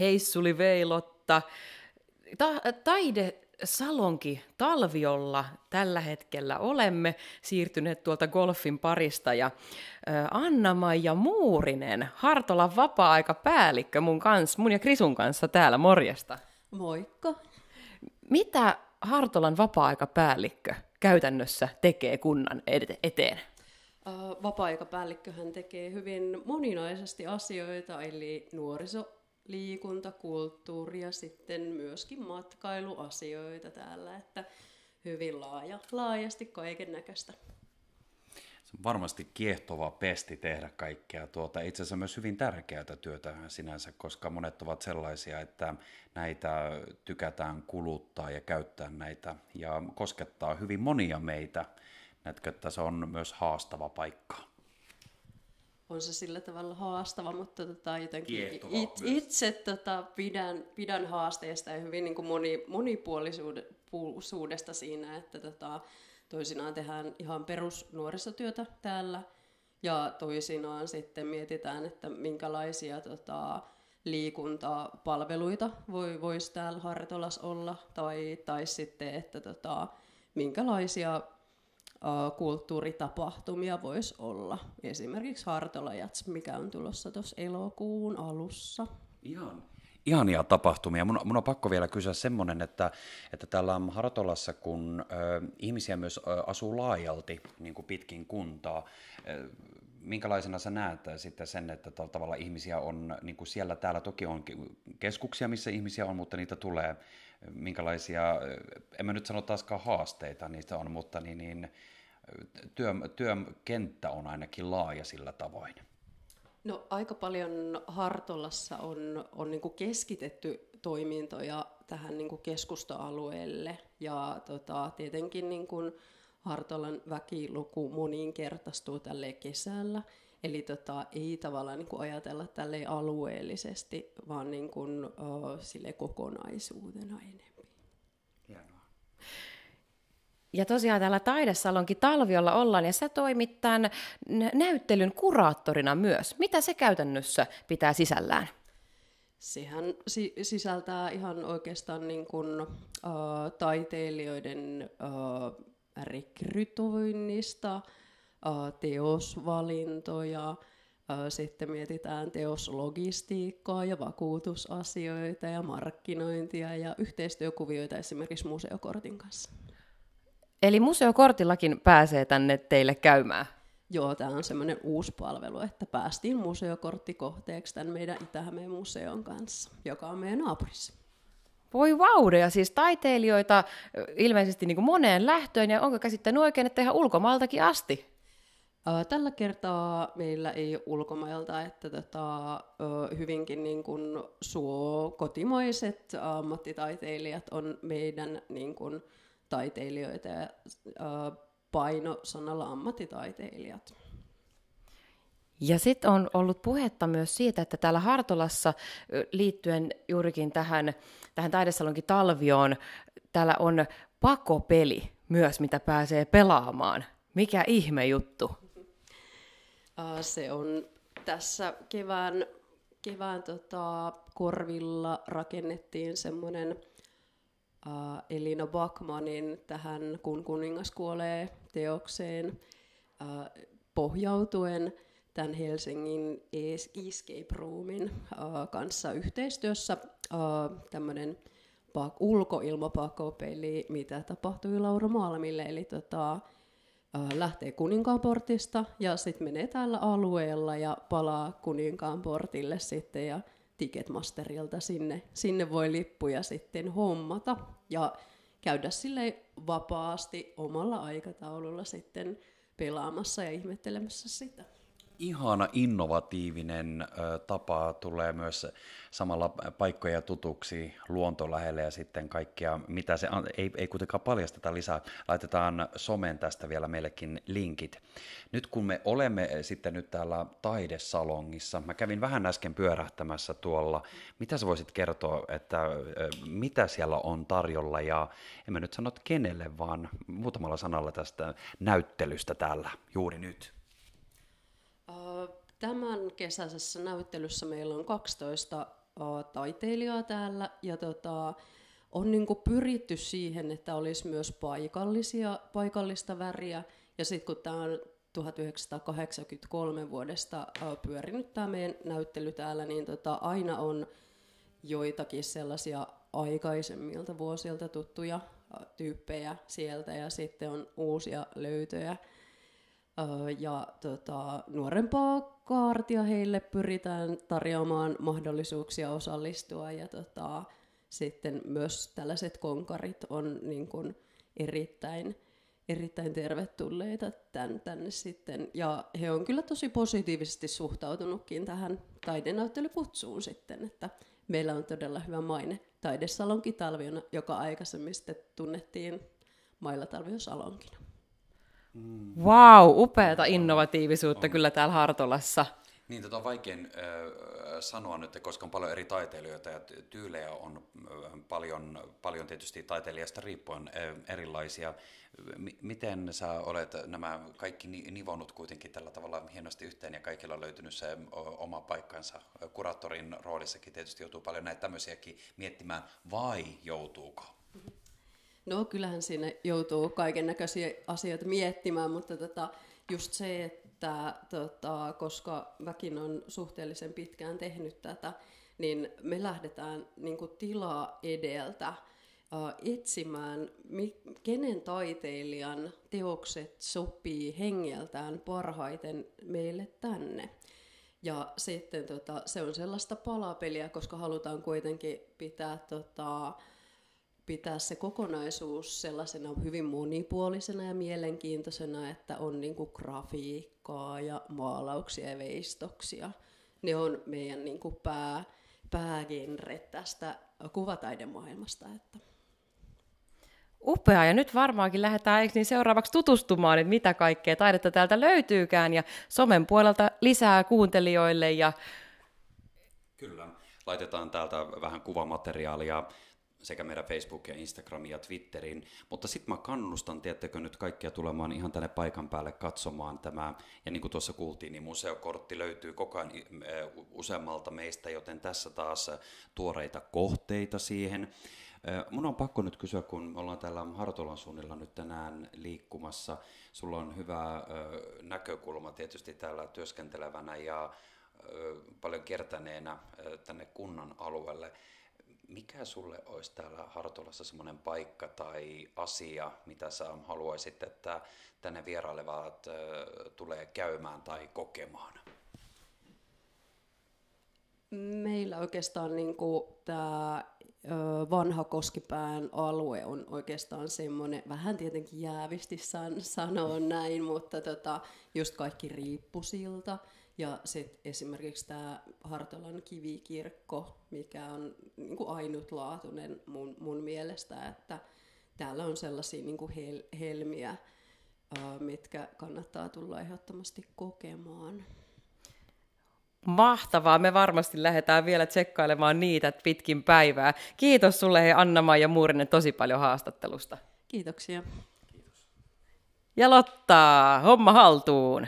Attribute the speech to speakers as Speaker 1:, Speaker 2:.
Speaker 1: Heissuli Veilotta. Ta- taide Salonki Talviolla tällä hetkellä olemme siirtyneet tuolta golfin parista ja Anna-Maija Muurinen, Hartolan vapaa-aikapäällikkö mun, kanssa, mun ja Krisun kanssa täällä, morjesta.
Speaker 2: Moikka.
Speaker 1: Mitä Hartolan vapaa-aikapäällikkö käytännössä tekee kunnan eteen?
Speaker 2: Vapaa-aikapäällikköhän tekee hyvin moninaisesti asioita, eli nuoriso liikunta, kulttuuri ja sitten myöskin matkailuasioita täällä, että hyvin laaja, laajasti kaiken näköistä.
Speaker 3: Se on varmasti kiehtova pesti tehdä kaikkea tuota. Itse asiassa myös hyvin tärkeää työtä sinänsä, koska monet ovat sellaisia, että näitä tykätään kuluttaa ja käyttää näitä ja koskettaa hyvin monia meitä. Näetkö, että se on myös haastava paikka?
Speaker 2: On se sillä tavalla haastava, mutta tota, jotenkin it, itse tota, pidän, pidän haasteesta ja hyvin niin kuin moni, monipuolisuudesta siinä, että tota, toisinaan tehdään ihan perusnuorisotyötä täällä ja toisinaan sitten mietitään, että minkälaisia tota, liikuntapalveluita voi, voisi täällä Hartolas olla tai, tai sitten, että tota, minkälaisia kulttuuritapahtumia voisi olla. Esimerkiksi Hartolajats, mikä on tulossa tuossa elokuun alussa.
Speaker 3: Ihan ihania tapahtumia. Mun, mun on pakko vielä kysyä semmoinen, että, että täällä Hartolassa, kun ö, ihmisiä myös ö, asuu laajalti niin kuin pitkin kuntaa, ö, minkälaisena sä näet sitten sen, että tavalla ihmisiä on, niin kuin siellä täällä toki on keskuksia, missä ihmisiä on, mutta niitä tulee, minkälaisia, en mä nyt sano taaskaan haasteita niistä on, mutta niin, niin työ, työkenttä on ainakin laaja sillä tavoin?
Speaker 2: No aika paljon Hartolassa on, on niin keskitetty toimintoja tähän niin keskusta-alueelle ja tota, tietenkin niin kuin Hartolan väkiluku moninkertaistuu tälle kesällä. Eli tota, ei tavallaan niin kuin ajatella tälle alueellisesti, vaan niin kuin, uh, sille kokonaisuutena enemmän.
Speaker 1: Ja tosiaan täällä Taidesalonkin Talviolla ollaan, ja sä toimit tämän näyttelyn kuraattorina myös. Mitä se käytännössä pitää sisällään?
Speaker 2: Sehän si- sisältää ihan oikeastaan niin kuin, uh, taiteilijoiden uh, rekrytoinnista, teosvalintoja, sitten mietitään teoslogistiikkaa ja vakuutusasioita ja markkinointia ja yhteistyökuvioita esimerkiksi museokortin kanssa.
Speaker 1: Eli museokortillakin pääsee tänne teille käymään?
Speaker 2: Joo, tämä on semmoinen uusi palvelu, että päästiin museokorttikohteeksi tämän meidän itä museon kanssa, joka on meidän naapurissa.
Speaker 1: Voi vaudeja, siis taiteilijoita ilmeisesti niin kuin moneen lähtöön, ja onko käsittänyt oikein, että ihan ulkomaaltakin asti?
Speaker 2: Tällä kertaa meillä ei ole ulkomailta, että tota, hyvinkin niin kuin suo kotimaiset ammattitaiteilijat on meidän niin kuin, taiteilijoita ja paino sanalla ammattitaiteilijat.
Speaker 1: Ja sitten on ollut puhetta myös siitä, että täällä Hartolassa liittyen juurikin tähän, tähän taidesalonkin talvioon, täällä on pakopeli myös, mitä pääsee pelaamaan. Mikä ihme juttu?
Speaker 2: Se on tässä kevään, kevään tota, korvilla rakennettiin semmoinen uh, Elina Backmanin tähän Kun kuningas kuolee teokseen uh, pohjautuen tämän Helsingin Escape Roomin kanssa yhteistyössä tämmöinen ulkoilmapakopeli, mitä tapahtui Laura Malmille, eli tota, lähtee Kuninkaanportista ja sitten menee tällä alueella ja palaa Kuninkaanportille sitten ja Ticketmasterilta sinne, sinne voi lippuja sitten hommata ja käydä sille vapaasti omalla aikataululla sitten pelaamassa ja ihmettelemässä sitä
Speaker 3: ihana innovatiivinen ö, tapa tulee myös samalla paikkoja tutuksi luonto lähelle ja sitten kaikkia, mitä se ei, ei kuitenkaan paljasteta lisää. Laitetaan somen tästä vielä meillekin linkit. Nyt kun me olemme sitten nyt täällä taidesalongissa, mä kävin vähän äsken pyörähtämässä tuolla. Mitä sä voisit kertoa, että mitä siellä on tarjolla ja en mä nyt sano kenelle, vaan muutamalla sanalla tästä näyttelystä täällä juuri nyt.
Speaker 2: Tämän kesäisessä näyttelyssä meillä on 12 uh, taiteilijaa täällä ja tota, on niin pyritty siihen, että olisi myös paikallisia, paikallista väriä. Ja sitten kun tämä on 1983 vuodesta pyörinyt tämä meidän näyttely täällä, niin tota, aina on joitakin sellaisia aikaisemmilta vuosilta tuttuja tyyppejä sieltä ja sitten on uusia löytöjä. Ja tota, nuorempaa kaartia heille pyritään tarjoamaan mahdollisuuksia osallistua ja tota, sitten myös tällaiset konkarit on niin kuin erittäin, erittäin tervetulleita tän, tänne sitten. Ja he on kyllä tosi positiivisesti suhtautunutkin tähän taidenäyttelykutsuun sitten, että meillä on todella hyvä maine taidesalonki Talviona, joka aikaisemmin sitten tunnettiin Mailla Talvion salonkina.
Speaker 1: Mm. Wow, upeata innovatiivisuutta on. kyllä täällä Hartolassa.
Speaker 3: Niin, tätä on vaikein äh, sanoa nyt, koska on paljon eri taiteilijoita ja tyylejä on äh, paljon, paljon tietysti taiteilijasta riippuen äh, erilaisia. M- miten sä olet nämä kaikki nivonut kuitenkin tällä tavalla hienosti yhteen ja kaikilla on löytynyt se oma paikkansa? Kuraattorin roolissakin tietysti joutuu paljon näitä tämmöisiäkin miettimään, vai joutuuko?
Speaker 2: No kyllähän siinä joutuu kaiken näköisiä asioita miettimään, mutta tota, just se, että tota, koska väkin on suhteellisen pitkään tehnyt tätä, niin me lähdetään niin kuin tilaa edeltä etsimään, kenen taiteilijan teokset sopii hengeltään parhaiten meille tänne. Ja sitten tota, se on sellaista palapeliä, koska halutaan kuitenkin pitää tota, pitää se kokonaisuus sellaisena hyvin monipuolisena ja mielenkiintoisena, että on niin kuin grafiikkaa ja maalauksia ja veistoksia. Ne on meidän niin kuin pää, päägenre tästä kuvataidemaailmasta. Että.
Speaker 1: Upea, ja nyt varmaankin lähdetään eikö niin seuraavaksi tutustumaan, että mitä kaikkea taidetta täältä löytyykään, ja somen puolelta lisää kuuntelijoille. Ja...
Speaker 3: Kyllä, laitetaan täältä vähän kuvamateriaalia sekä meidän Facebook ja Instagramiin ja Twitteriin. Mutta sitten mä kannustan, tiettäkö nyt kaikkia tulemaan ihan tänne paikan päälle katsomaan tämä. Ja niin kuin tuossa kuultiin, niin museokortti löytyy koko ajan useammalta meistä, joten tässä taas tuoreita kohteita siihen. Mun on pakko nyt kysyä, kun me ollaan täällä Hartolan suunnilla nyt tänään liikkumassa. Sulla on hyvä näkökulma tietysti täällä työskentelevänä ja paljon kiertäneenä tänne kunnan alueelle mikä sulle olisi täällä Hartolassa semmoinen paikka tai asia, mitä sä haluaisit, että tänne vierailevat tulee käymään tai kokemaan?
Speaker 2: Meillä oikeastaan niin tämä vanha Koskipään alue on oikeastaan semmoinen, vähän tietenkin jäävisti san, sanoa näin, mutta tota, just kaikki riippusilta. Ja sitten esimerkiksi tämä Hartolan kivikirkko, mikä on niin kuin ainutlaatuinen mun, mun mielestä, että täällä on sellaisia niin kuin hel, helmiä, uh, mitkä kannattaa tulla ehdottomasti kokemaan.
Speaker 1: Mahtavaa, me varmasti lähdetään vielä tsekkailemaan niitä pitkin päivää. Kiitos sulle hei anna ja Muurinen tosi paljon haastattelusta.
Speaker 2: Kiitoksia.
Speaker 1: Kiitos. Ja Lotta, homma haltuun.